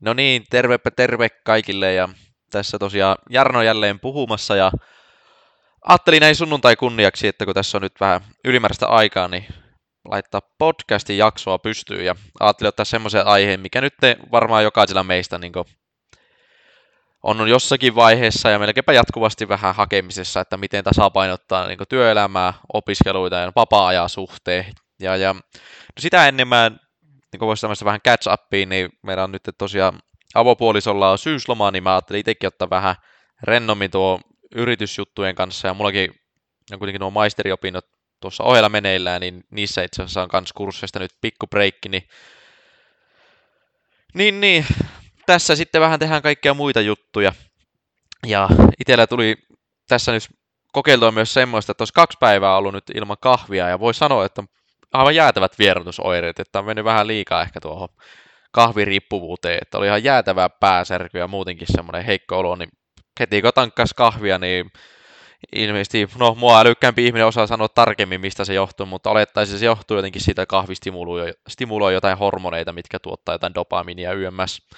No niin, tervepä terve kaikille ja tässä tosiaan Jarno jälleen puhumassa ja ajattelin näin sunnuntai kunniaksi, että kun tässä on nyt vähän ylimääräistä aikaa, niin laittaa podcastin jaksoa pystyyn ja ajattelin ottaa semmoisen aiheen, mikä nyt varmaan jokaisella meistä niin on jossakin vaiheessa ja melkeinpä jatkuvasti vähän hakemisessa, että miten tasapainottaa niin työelämää, opiskeluita ja vapaa-ajan suhteen. Ja, ja no sitä ennen mä niin kuin voisi tämmöistä vähän catch upiin, niin meillä on nyt tosiaan avopuolisolla on syysloma, niin mä ajattelin itsekin ottaa vähän rennommin tuo yritysjuttujen kanssa, ja mullakin on kuitenkin nuo maisteriopinnot tuossa ohella meneillään, niin niissä itse asiassa on myös kursseista nyt pikku breikki, niin... niin, niin, tässä sitten vähän tehdään kaikkia muita juttuja. Ja itsellä tuli tässä nyt kokeiltua myös semmoista, että olisi kaksi päivää ollut nyt ilman kahvia, ja voi sanoa, että aivan jäätävät vierotusoireet, että on mennyt vähän liikaa ehkä tuohon kahviriippuvuuteen, että oli ihan jäätävää pääsärkyä ja muutenkin semmoinen heikko olo, niin heti kun tankkas kahvia, niin ilmeisesti, no mua älykkäämpi ihminen osaa sanoa tarkemmin, mistä se johtuu, mutta olettaisin, se johtuu jotenkin siitä, että kahvi stimuloi, stimuloi jotain hormoneita, mitkä tuottaa jotain dopaminia YMS,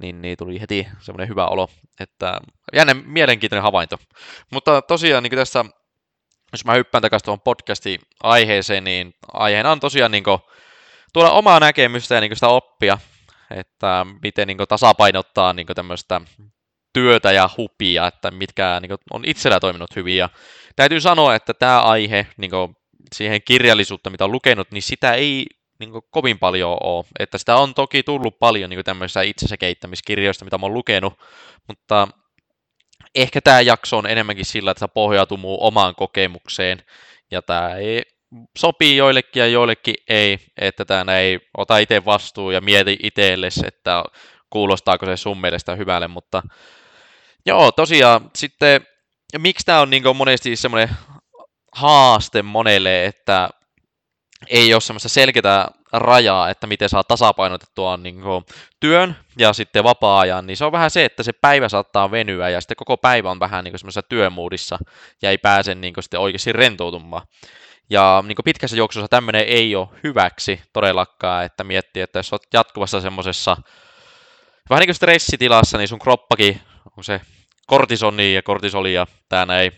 niin, niin tuli heti semmoinen hyvä olo, että jännä mielenkiintoinen havainto. Mutta tosiaan niin tässä jos mä hyppään takaisin tuohon podcastin aiheeseen, niin aiheena on tosiaan niin kuin, tuoda omaa näkemystä ja niin kuin sitä oppia, että miten niin kuin, tasapainottaa niin kuin, tämmöistä työtä ja hupia, että mitkä niin kuin, on itsellä toiminut hyvin. Ja täytyy sanoa, että tämä aihe, niin kuin, siihen kirjallisuutta, mitä on lukenut, niin sitä ei niin kuin, kovin paljon ole. Että sitä on toki tullut paljon niin tämmöisissä itsensä kehittämiskirjoista, mitä mä oon lukenut, mutta ehkä tämä jakso on enemmänkin sillä, että se pohjautuu mun omaan kokemukseen, ja tämä ei sopii joillekin ja joillekin ei, että tämä ei ota itse vastuun ja mieti itsellesi, että kuulostaako se sun mielestä hyvälle, mutta joo, tosiaan sitten, miksi tämä on niin monesti semmoinen haaste monelle, että ei ole semmoista selkeää rajaa, että miten saa tasapainotettua niin kuin, työn ja sitten vapaa-ajan, niin se on vähän se, että se päivä saattaa venyä ja sitten koko päivä on vähän niin semmoisessa työmuudissa ja ei pääse niin kuin, sitten oikeasti rentoutumaan. Ja niin kuin pitkässä juoksussa tämmöinen ei ole hyväksi todellakaan, että miettii, että jos olet jatkuvassa semmoisessa vähän niin kuin stressitilassa, niin sun kroppakin on se kortisoni ja kortisoli ja tämä ei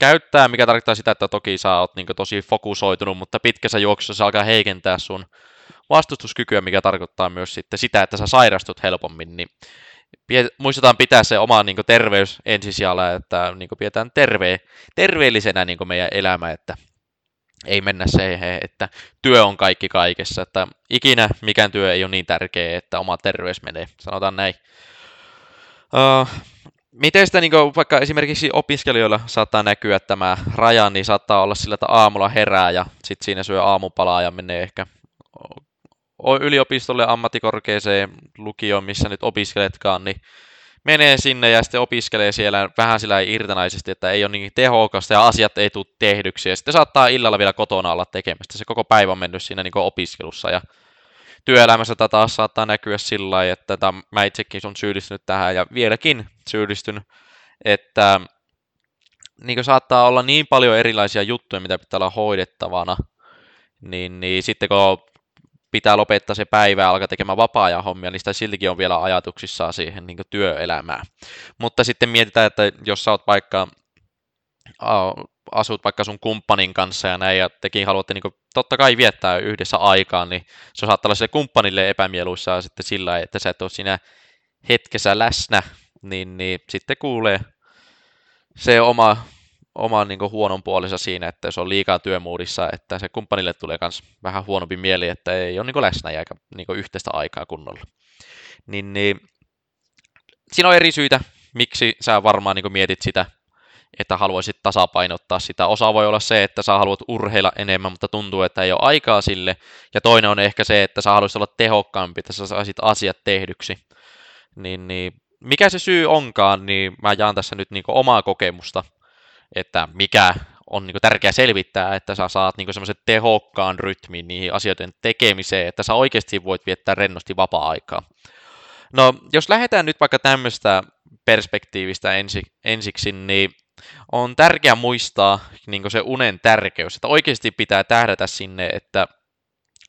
käyttää, mikä tarkoittaa sitä, että toki sä oot niin tosi fokusoitunut, mutta pitkässä juoksussa se alkaa heikentää sun vastustuskykyä, mikä tarkoittaa myös sitten sitä, että sä sairastut helpommin, niin muistetaan pitää se oma niin terveys ensisijalla, että niin pidetään terve, terveellisenä niin meidän elämä, että ei mennä se, että työ on kaikki kaikessa, että ikinä mikään työ ei ole niin tärkeä, että oma terveys menee, sanotaan näin. Uh, miten sitä niin vaikka esimerkiksi opiskelijoilla saattaa näkyä tämä raja, niin saattaa olla sillä, että aamulla herää ja sitten siinä syö aamupalaa ja menee ehkä yliopistolle, ammattikorkeeseen, lukioon, missä nyt opiskeletkaan, niin menee sinne ja sitten opiskelee siellä vähän sillä irtanaisesti, että ei ole niin tehokasta ja asiat ei tule tehdyksi. Ja sitten saattaa illalla vielä kotona olla tekemästä. Se koko päivä on mennyt siinä niin opiskelussa ja työelämässä tätä taas saattaa näkyä sillä lailla, että tämä, mä itsekin on syyllistynyt tähän ja vieläkin syyllistyn, että niin saattaa olla niin paljon erilaisia juttuja, mitä pitää olla hoidettavana, niin, niin sitten kun pitää lopettaa se päivä ja alkaa tekemään vapaa-ajan hommia, niin sitä siltikin on vielä ajatuksissaan siihen niin työelämään. Mutta sitten mietitään, että jos sä oot vaikka asut vaikka sun kumppanin kanssa ja näin, ja tekin haluatte niin kuin, totta kai viettää yhdessä aikaa, niin se saattaa olla sille kumppanille epämieluissa sitten sillä, että sä et ole siinä hetkessä läsnä, niin, niin sitten kuulee se oma oman niin kuin, huonon puolensa siinä, että jos on liikaa työmuudissa, että se kumppanille tulee myös vähän huonompi mieli, että ei ole niin kuin, läsnä eikä niin kuin, yhteistä aikaa kunnolla. Niin, niin, siinä on eri syitä, miksi sä varmaan niin kuin, mietit sitä, että haluaisit tasapainottaa sitä. Osa voi olla se, että sä haluat urheilla enemmän, mutta tuntuu, että ei ole aikaa sille. Ja toinen on ehkä se, että sä haluaisit olla tehokkaampi, että sä saisit asiat tehdyksi. Niin, niin mikä se syy onkaan, niin mä jaan tässä nyt niin omaa kokemusta että mikä on niin tärkeää selvittää, että sä saat niin semmoisen tehokkaan rytmin niihin asioiden tekemiseen, että sä oikeasti voit viettää rennosti vapaa-aikaa. No, jos lähdetään nyt vaikka tämmöistä perspektiivistä ensi, ensiksi, niin on tärkeää muistaa niin se unen tärkeys, että oikeasti pitää tähdätä sinne, että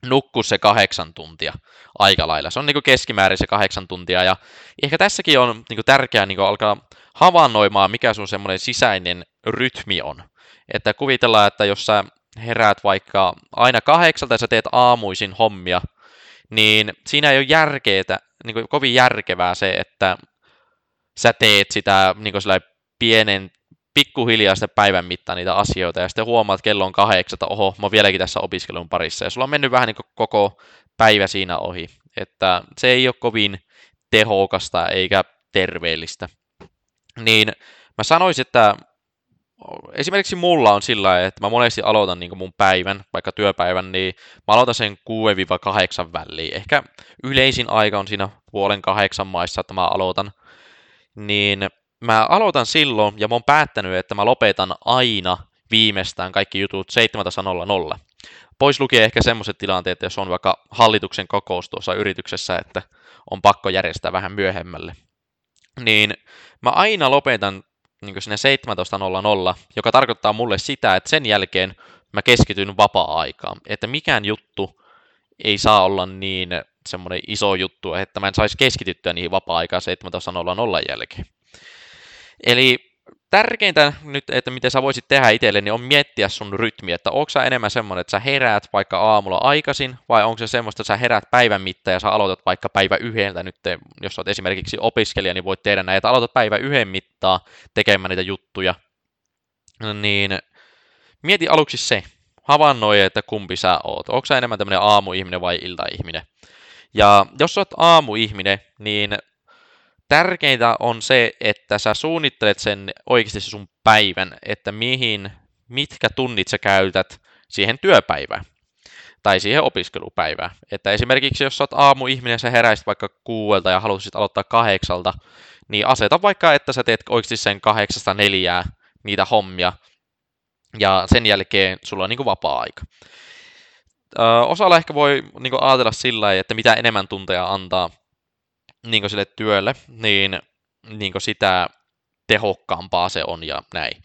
nukkua se kahdeksan tuntia aika lailla. Se on niin keskimäärin se kahdeksan tuntia ja ehkä tässäkin on niin tärkeää niin alkaa havainnoimaan, mikä sun semmoinen sisäinen rytmi on. Että kuvitellaan, että jos sä heräät vaikka aina kahdeksalta ja sä teet aamuisin hommia, niin siinä ei ole järkeetä, niin kuin kovin järkevää se, että sä teet sitä niin kuin pienen, pikkuhiljaa sitä päivän mittaan niitä asioita, ja sitten huomaat, että kello on kahdeksan, että oho, mä oon vieläkin tässä opiskelun parissa, ja sulla on mennyt vähän niin kuin koko päivä siinä ohi, että se ei ole kovin tehokasta eikä terveellistä. Niin mä sanoisin, että esimerkiksi mulla on sillä että mä monesti aloitan niin mun päivän, vaikka työpäivän, niin mä aloitan sen 6-8 väliin. Ehkä yleisin aika on siinä puolen kahdeksan maissa, että mä aloitan. Niin mä aloitan silloin, ja mä oon päättänyt, että mä lopetan aina viimeistään kaikki jutut 17.00. Pois lukee ehkä semmoiset tilanteet, jos on vaikka hallituksen kokous tuossa yrityksessä, että on pakko järjestää vähän myöhemmälle. Niin mä aina lopetan niin sinne 17.00, joka tarkoittaa mulle sitä, että sen jälkeen mä keskityn vapaa-aikaan. Että mikään juttu ei saa olla niin semmoinen iso juttu, että mä en saisi keskityttyä niihin vapaa-aikaan 17.00 jälkeen. Eli tärkeintä nyt, että miten sä voisit tehdä itselle, niin on miettiä sun rytmi, että onko sä enemmän semmoinen, että sä heräät vaikka aamulla aikaisin, vai onko se semmoista, että sä heräät päivän mittaan ja sä aloitat vaikka päivä yhdeltä nyt, jos olet esimerkiksi opiskelija, niin voit tehdä näin, että aloitat päivä yhden mittaa tekemään niitä juttuja, niin mieti aluksi se, havainnoi, että kumpi sä oot. Onko sä enemmän tämmöinen aamuihminen vai iltaihminen? Ja jos sä oot aamuihminen, niin tärkeintä on se, että sä suunnittelet sen oikeasti sun päivän, että mihin, mitkä tunnit sä käytät siihen työpäivään tai siihen opiskelupäivään. Että esimerkiksi jos sä oot aamuihminen, sä heräisit vaikka kuuelta ja haluaisit aloittaa kahdeksalta, niin aseta vaikka, että sä teet oikeasti sen kahdeksasta neljää niitä hommia, ja sen jälkeen sulla on niin vapaa-aika. Ö, osalla ehkä voi niin ajatella sillä että mitä enemmän tunteja antaa niin sille työlle, niin, niin sitä tehokkaampaa se on ja näin.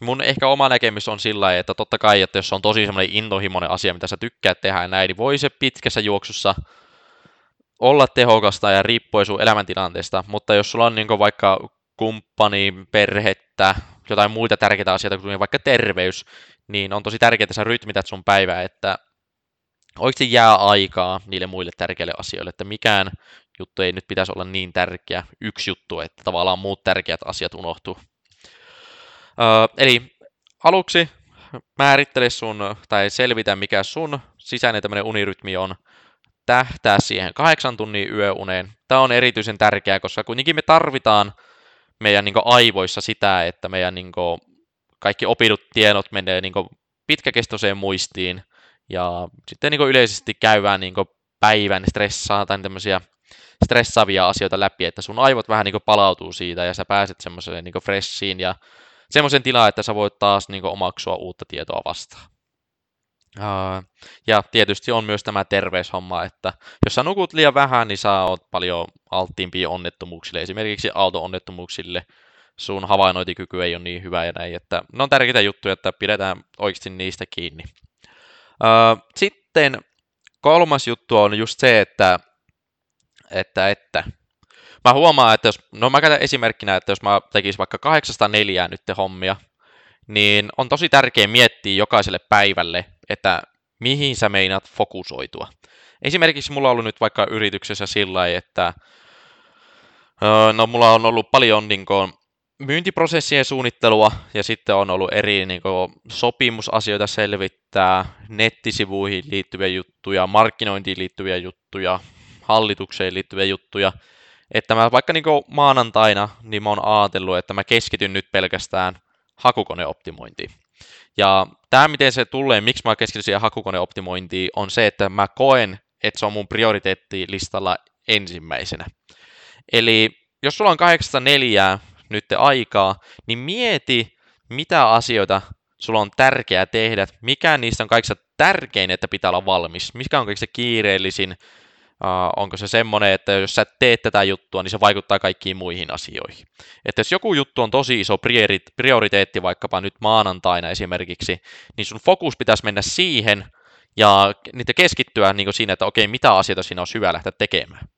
mun ehkä oma näkemys on sillä että totta kai, että jos on tosi semmoinen intohimoinen asia, mitä sä tykkäät tehdä ja näin, niin voi se pitkässä juoksussa olla tehokasta ja riippuen sun elämäntilanteesta, mutta jos sulla on niin vaikka kumppani, perhettä, jotain muita tärkeitä asioita, kuten vaikka terveys, niin on tosi tärkeää, että sä rytmität sun päivää, että oikeasti jää aikaa niille muille tärkeille asioille, että mikään juttu ei nyt pitäisi olla niin tärkeä, yksi juttu, että tavallaan muut tärkeät asiat unohtuu. Öö, eli aluksi määrittele sun, tai selvitä mikä sun sisäinen tämmöinen unirytmi on, tähtää siihen kahdeksan tunnin yöuneen. Tämä on erityisen tärkeää, koska kuitenkin me tarvitaan meidän niin aivoissa sitä, että meidän niin kaikki opitut tiedot menee niin pitkäkestoiseen muistiin, ja sitten niin yleisesti käydään niin päivän stressaa tai tämmöisiä stressaavia asioita läpi, että sun aivot vähän niin palautuu siitä ja sä pääset semmoiselle niin freshiin ja semmoisen tilaan, että sä voit taas niin omaksua uutta tietoa vastaan. Ja tietysti on myös tämä terveyshomma, että jos sä nukut liian vähän, niin sä oot paljon alttiimpia onnettomuuksille, esimerkiksi auto-onnettomuuksille. Sun havainnointikyky ei ole niin hyvä ja näin, että ne on tärkeitä juttuja, että pidetään oikeasti niistä kiinni. Sitten kolmas juttu on just se, että että, että. Mä huomaan, että jos, no mä käytän esimerkkinä, että jos mä tekisin vaikka 804 nyt hommia, niin on tosi tärkeää miettiä jokaiselle päivälle, että mihin sä meinaat fokusoitua. Esimerkiksi mulla on ollut nyt vaikka yrityksessä sillä että no mulla on ollut paljon niin kuin, myyntiprosessien suunnittelua ja sitten on ollut eri niin kuin, sopimusasioita selvittää, nettisivuihin liittyviä juttuja, markkinointiin liittyviä juttuja, hallitukseen liittyviä juttuja, että mä vaikka niin maanantaina, niin mä oon ajatellut, että mä keskityn nyt pelkästään hakukoneoptimointiin. Ja tämä, miten se tulee, miksi mä keskityn siihen hakukoneoptimointiin, on se, että mä koen, että se on mun prioriteettilistalla ensimmäisenä. Eli jos sulla on 84 nyt aikaa, niin mieti, mitä asioita sulla on tärkeää tehdä, mikä niistä on kaikista tärkein, että pitää olla valmis, mikä on kaikista kiireellisin, Uh, onko se semmoinen, että jos sä teet tätä juttua, niin se vaikuttaa kaikkiin muihin asioihin. Että jos joku juttu on tosi iso prioriteetti vaikkapa nyt maanantaina esimerkiksi, niin sun fokus pitäisi mennä siihen, ja niitä keskittyä niin siinä, että okei, mitä asioita siinä on hyvä lähteä tekemään.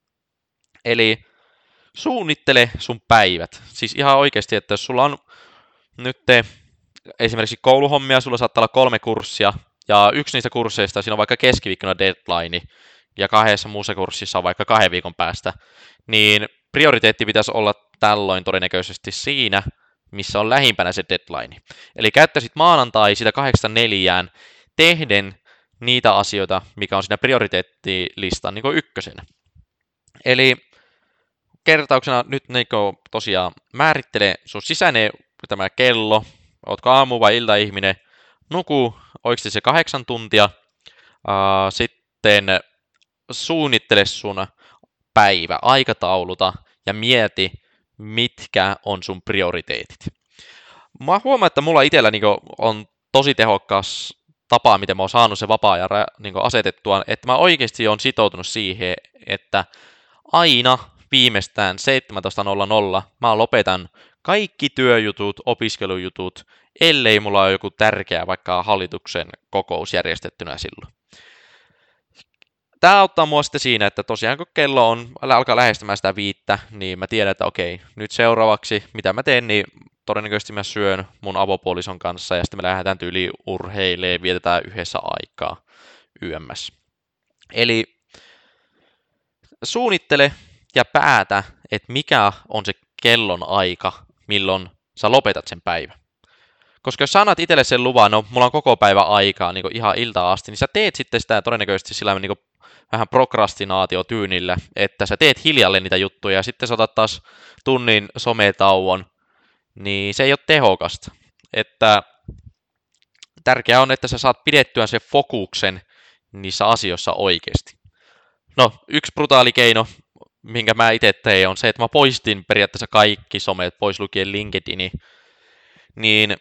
Eli suunnittele sun päivät. Siis ihan oikeasti, että jos sulla on nyt te, esimerkiksi kouluhommia, sulla saattaa olla kolme kurssia, ja yksi niistä kursseista, siinä on vaikka keskiviikkona deadline, ja kahdessa muussa kurssissa on vaikka kahden viikon päästä, niin prioriteetti pitäisi olla tällöin todennäköisesti siinä, missä on lähimpänä se deadline. Eli käyttäisit maanantai sitä 84 tehden niitä asioita, mikä on siinä prioriteettilistan niin ykkösenä. Eli kertauksena nyt niin tosiaan määrittele sun sisäinen tämä kello, ootko aamu- vai iltaihminen, nuku oikeasti se kahdeksan tuntia, sitten suunnittele sun päivä, aikatauluta ja mieti, mitkä on sun prioriteetit. Mä huomaan, että mulla itsellä niin on tosi tehokas tapa, miten mä oon saanut se vapaa-ajan niin asetettua, että mä oikeasti on sitoutunut siihen, että aina viimeistään 17.00 mä lopetan kaikki työjutut, opiskelujutut, ellei mulla ole joku tärkeä vaikka hallituksen kokous järjestettynä silloin. Tämä auttaa mua sitten siinä, että tosiaan kun kello on, alkaa lähestymään sitä viittä, niin mä tiedän, että okei, nyt seuraavaksi, mitä mä teen, niin todennäköisesti mä syön mun avopuolison kanssa ja sitten me lähdetään tyyli urheilee, vietetään yhdessä aikaa YMS. Eli suunnittele ja päätä, että mikä on se kellon aika, milloin sä lopetat sen päivän. Koska jos sä annat itselle sen luvan, no mulla on koko päivä aikaa niin ihan iltaa asti, niin sä teet sitten sitä todennäköisesti sillä niin vähän prokrastinaatiotyynillä, että sä teet hiljalle niitä juttuja ja sitten sä otat taas tunnin sometauon, niin se ei ole tehokasta. Että tärkeää on, että sä saat pidettyä sen fokuksen niissä asioissa oikeasti. No, yksi brutaali keino, minkä mä itse tein, on se, että mä poistin periaatteessa kaikki somet, pois lukien LinkedIni, niin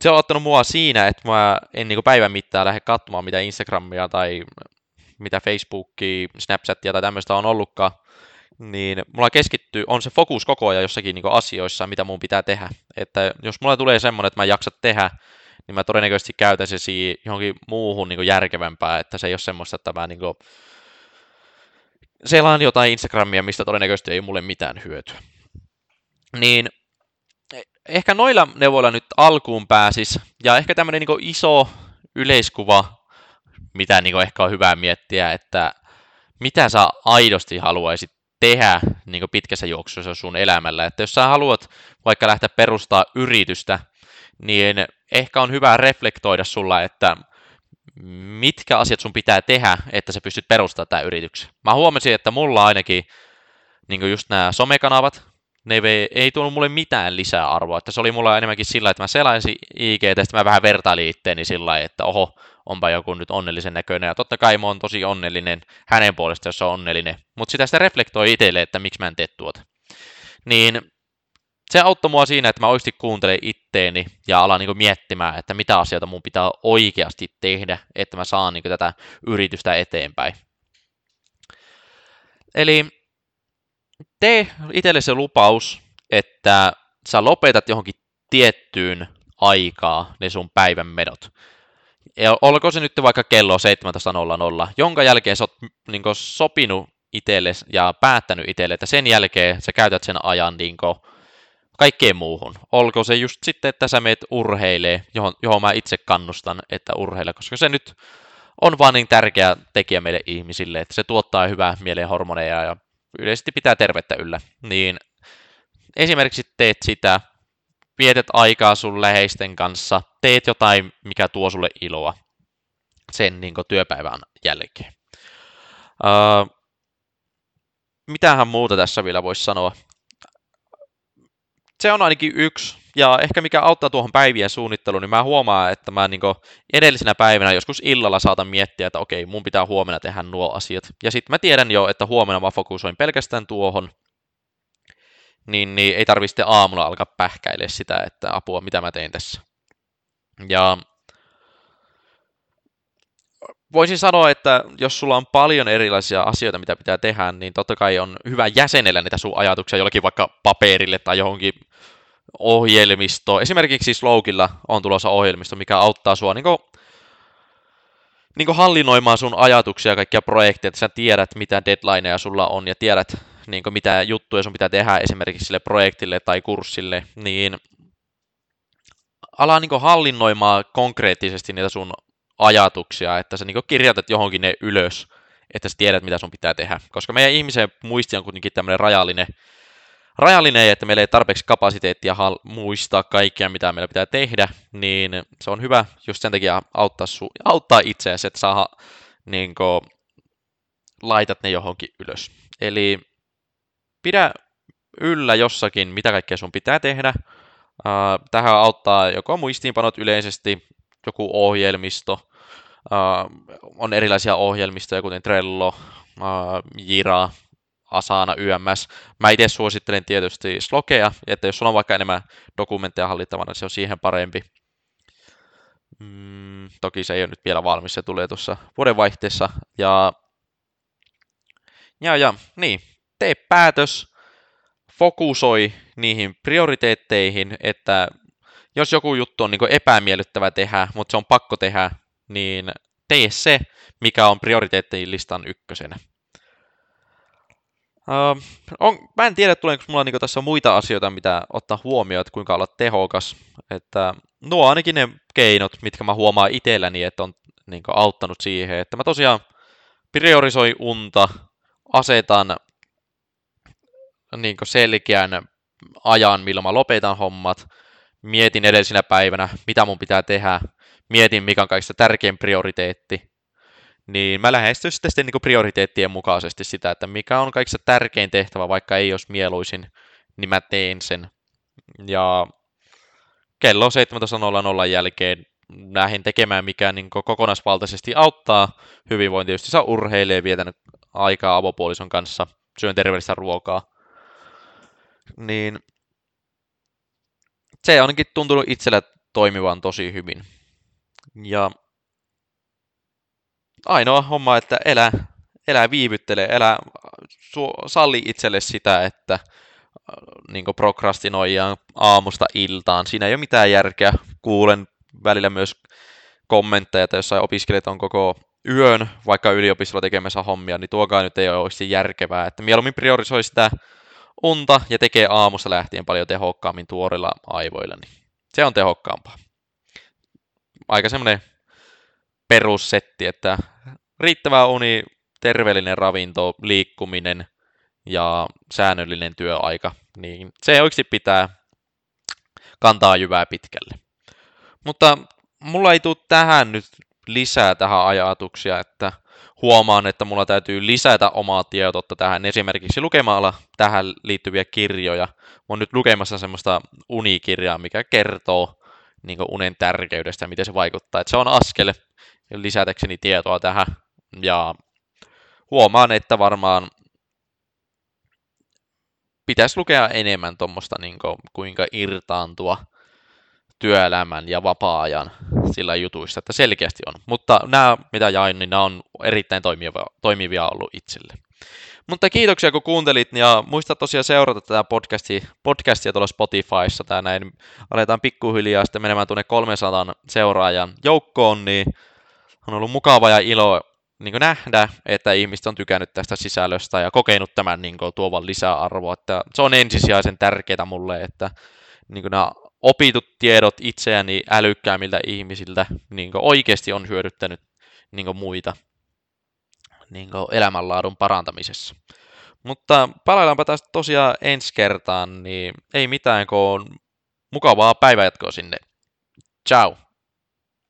se on ottanut mua siinä, että mä en niin päivän mittaan lähde katsomaan, mitä Instagramia tai mitä Facebookia, Snapchatia tai tämmöistä on ollutkaan, niin mulla keskittyy, on se fokus koko ajan jossakin niin asioissa, mitä mun pitää tehdä. Että jos mulla tulee semmoinen, että mä en jaksa tehdä, niin mä todennäköisesti käytän se johonkin muuhun niin järkevämpää, että se ei ole semmoista, että mä niin kuin, selaan jotain Instagramia, mistä todennäköisesti ei mulle mitään hyötyä. Niin e, ehkä noilla neuvoilla nyt alkuun pääsis, ja ehkä tämmöinen niin iso yleiskuva, mitä niin ehkä on hyvä miettiä, että mitä sä aidosti haluaisit tehdä niin pitkässä juoksussa sun elämällä. Että jos sä haluat vaikka lähteä perustaa yritystä, niin ehkä on hyvä reflektoida sulla, että mitkä asiat sun pitää tehdä, että sä pystyt perustamaan tämä yrityksen. Mä huomasin, että mulla ainakin niin just nämä somekanavat, ne ei tuonut mulle mitään lisäarvoa. Että se oli mulla enemmänkin sillä, että mä selaisin IG, ja sitten mä vähän vertailin itteeni sillä että oho, onpa joku nyt onnellisen näköinen. Ja totta kai mä oon tosi onnellinen hänen puolestaan, jos on onnellinen. Mutta sitä sitä reflektoi itselle, että miksi mä en tee tuota. Niin se auttoi mua siinä, että mä oikeasti kuuntelen itteeni ja alan niin miettimään, että mitä asioita mun pitää oikeasti tehdä, että mä saan niin tätä yritystä eteenpäin. Eli tee itselle se lupaus, että sä lopetat johonkin tiettyyn aikaa ne sun päivän medot. Ja olko se nyt vaikka kello 17.00, jonka jälkeen sä oot niin sopinut itselle ja päättänyt itselle, että sen jälkeen sä käytät sen ajan niin kaikkeen muuhun. Olko se just sitten, että sä meet urheilee, johon, johon mä itse kannustan, että urheile, koska se nyt on vaan niin tärkeä tekijä meille ihmisille, että se tuottaa hyvää mieleen hormoneja ja yleisesti pitää tervettä yllä. Niin esimerkiksi teet sitä, vietet aikaa sun läheisten kanssa, teet jotain, mikä tuo sulle iloa sen niin työpäivän jälkeen. Uh, mitähän muuta tässä vielä voisi sanoa? Se on ainakin yksi, ja ehkä mikä auttaa tuohon päivien suunnitteluun, niin mä huomaan, että mä niin edellisenä päivänä joskus illalla saatan miettiä, että okei, mun pitää huomenna tehdä nuo asiat. Ja sitten mä tiedän jo, että huomenna mä fokusoin pelkästään tuohon, niin, niin ei tarvitse aamulla alkaa pähkäilemään sitä, että apua, mitä mä tein tässä. Ja voisin sanoa, että jos sulla on paljon erilaisia asioita, mitä pitää tehdä, niin totta kai on hyvä jäsenellä niitä sun ajatuksia jollakin vaikka paperille tai johonkin ohjelmisto. Esimerkiksi Slowkilla on tulossa ohjelmisto, mikä auttaa sua niin niin hallinnoimaan sun ajatuksia ja kaikkia projekteja, että sä tiedät, mitä deadlineja sulla on ja tiedät, niin mitä juttuja sun pitää tehdä esimerkiksi sille projektille tai kurssille, niin ala niin hallinnoimaan konkreettisesti niitä sun ajatuksia, että sä niin kirjoitat johonkin ne ylös, että sä tiedät, mitä sun pitää tehdä. Koska meidän ihmisen muisti on kuitenkin tämmöinen rajallinen, rajallinen, että meillä ei tarpeeksi kapasiteettia muistaa kaikkea, mitä meillä pitää tehdä, niin se on hyvä just sen takia auttaa, su- auttaa itseäsi, että saa niin kuin, laitat ne johonkin ylös. Eli pidä yllä jossakin, mitä kaikkea sun pitää tehdä. Tähän auttaa joko muistiinpanot yleisesti, joku ohjelmisto, on erilaisia ohjelmistoja, kuten Trello, Jira, Asana, YMS. Mä itse suosittelen tietysti Slokea, että jos sulla on vaikka enemmän dokumentteja hallittavana, se on siihen parempi. Mm, toki se ei ole nyt vielä valmis, se tulee tuossa vuodenvaihteessa. Ja, ja, ja niin, tee päätös, fokusoi niihin prioriteetteihin, että jos joku juttu on niin epämiellyttävä tehdä, mutta se on pakko tehdä, niin tee se, mikä on prioriteettilistan ykkösenä. Uh, on, mä en tiedä, tuleeko mulla niin tässä muita asioita, mitä ottaa huomioon, että kuinka olla tehokas. Että nuo ainakin ne keinot, mitkä mä huomaan itselläni, että on niin auttanut siihen, että mä tosiaan priorisoi unta, asetan niin selkeän ajan, milloin mä lopetan hommat, mietin edellisenä päivänä, mitä mun pitää tehdä, mietin, mikä on kaikista tärkein prioriteetti, niin mä lähestyn sitten, sitten niin prioriteettien mukaisesti sitä, että mikä on kaikista tärkein tehtävä, vaikka ei olisi mieluisin, niin mä teen sen. Ja kello 17.00 jälkeen lähdin tekemään, mikä niin kokonaisvaltaisesti auttaa hyvinvointia. Just urheilee, vietän aikaa avopuolison kanssa, syön terveellistä ruokaa. Niin se on ainakin tuntunut itsellä toimivan tosi hyvin. Ja ainoa homma, että elä, elä viivyttele, elä su, salli itselle sitä, että äh, niin prokrastinoidaan aamusta iltaan. Siinä ei ole mitään järkeä. Kuulen välillä myös kommentteja, että jossain opiskelijat on koko yön vaikka yliopistolla tekemässä hommia, niin tuokaan nyt ei ole järkevää. Että mieluummin priorisoi sitä unta ja tekee aamusta lähtien paljon tehokkaammin tuorilla aivoilla, niin se on tehokkaampaa. Aika semmoinen perussetti, että riittävä uni, terveellinen ravinto, liikkuminen ja säännöllinen työaika, niin se oikeasti pitää kantaa jyvää pitkälle. Mutta mulla ei tule tähän nyt lisää tähän ajatuksia, että huomaan, että mulla täytyy lisätä omaa tietoutta tähän, esimerkiksi lukemalla tähän liittyviä kirjoja. Mä oon nyt lukemassa semmoista unikirjaa, mikä kertoo niin unen tärkeydestä ja miten se vaikuttaa. Et se on askel lisätäkseni tietoa tähän. Ja huomaan, että varmaan pitäisi lukea enemmän tuommoista, niin kuinka irtaantua työelämän ja vapaa-ajan sillä jutuissa, että selkeästi on. Mutta nämä, mitä jain, niin nämä on erittäin toimivia, toimivia ollut itselle. Mutta kiitoksia, kun kuuntelit, ja muista tosiaan seurata tätä podcastia, podcastia tuolla Spotifyssa. Tää näin aletaan pikkuhiljaa sitten menemään tuonne 300 seuraajan joukkoon, niin on ollut mukava ja ilo niin nähdä, että ihmiset on tykännyt tästä sisällöstä ja kokenut tämän niin kuin, tuovan lisäarvoa. Että se on ensisijaisen tärkeää mulle, että niin nämä opitut tiedot itseäni älykkäämiltä ihmisiltä niin oikeasti on hyödyttänyt niin muita niin elämänlaadun parantamisessa. Mutta palaillaanpa tästä tosiaan ensi kertaan, niin ei mitään, kun on mukavaa päivänjatkoa sinne. Ciao!